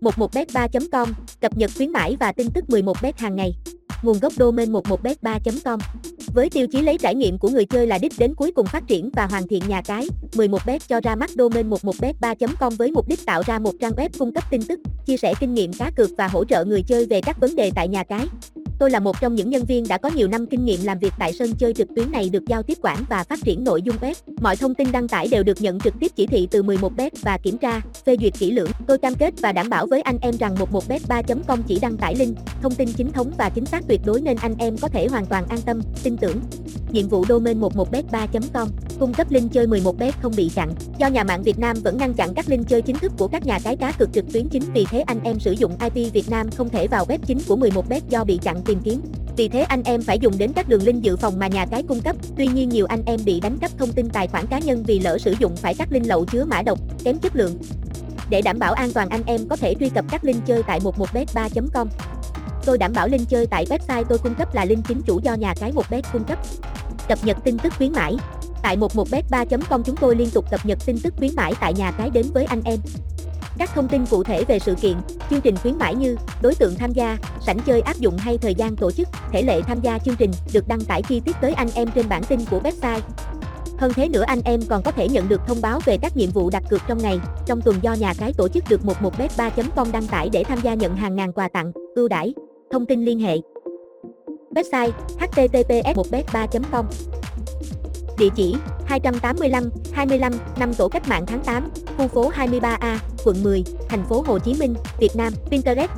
11bet3.com, cập nhật khuyến mãi và tin tức 11bet hàng ngày. Nguồn gốc domain 11bet3.com. Với tiêu chí lấy trải nghiệm của người chơi là đích đến cuối cùng phát triển và hoàn thiện nhà cái, 11bet cho ra mắt domain 11bet3.com với mục đích tạo ra một trang web cung cấp tin tức, chia sẻ kinh nghiệm cá cược và hỗ trợ người chơi về các vấn đề tại nhà cái. Tôi là một trong những nhân viên đã có nhiều năm kinh nghiệm làm việc tại sân chơi trực tuyến này được giao tiếp quản và phát triển nội dung web. Mọi thông tin đăng tải đều được nhận trực tiếp chỉ thị từ 11bet và kiểm tra, phê duyệt kỹ lưỡng. Tôi cam kết và đảm bảo với anh em rằng 11bet3.com chỉ đăng tải link, thông tin chính thống và chính xác tuyệt đối nên anh em có thể hoàn toàn an tâm, tin tưởng. Nhiệm vụ domain 11bet3.com cung cấp link chơi 11bet không bị chặn. Do nhà mạng Việt Nam vẫn ngăn chặn các link chơi chính thức của các nhà cái cá cược trực tuyến chính vì thế anh em sử dụng IP Việt Nam không thể vào web chính của 11bet do bị chặn tìm kiếm. Vì thế anh em phải dùng đến các đường link dự phòng mà nhà cái cung cấp. Tuy nhiên nhiều anh em bị đánh cắp thông tin tài khoản cá nhân vì lỡ sử dụng phải các link lậu chứa mã độc, kém chất lượng. Để đảm bảo an toàn anh em có thể truy cập các link chơi tại 11bet3.com. Tôi đảm bảo link chơi tại website tôi cung cấp là link chính chủ do nhà cái 1bet cung cấp. Cập nhật tin tức khuyến mãi. Tại 11bet3.com chúng tôi liên tục cập nhật tin tức khuyến mãi tại nhà cái đến với anh em. Các thông tin cụ thể về sự kiện, chương trình khuyến mãi như đối tượng tham gia, sảnh chơi áp dụng hay thời gian tổ chức, thể lệ tham gia chương trình được đăng tải chi tiết tới anh em trên bản tin của website. Hơn thế nữa anh em còn có thể nhận được thông báo về các nhiệm vụ đặt cược trong ngày, trong tuần do nhà cái tổ chức được 11bet3.com đăng tải để tham gia nhận hàng ngàn quà tặng, ưu đãi. Thông tin liên hệ. Website https 1bet3.com Địa chỉ 285, 25, 5 Tổ cách mạng tháng 8, khu phố 23A, quận 10, thành phố Hồ Chí Minh, Việt Nam, Pinterest,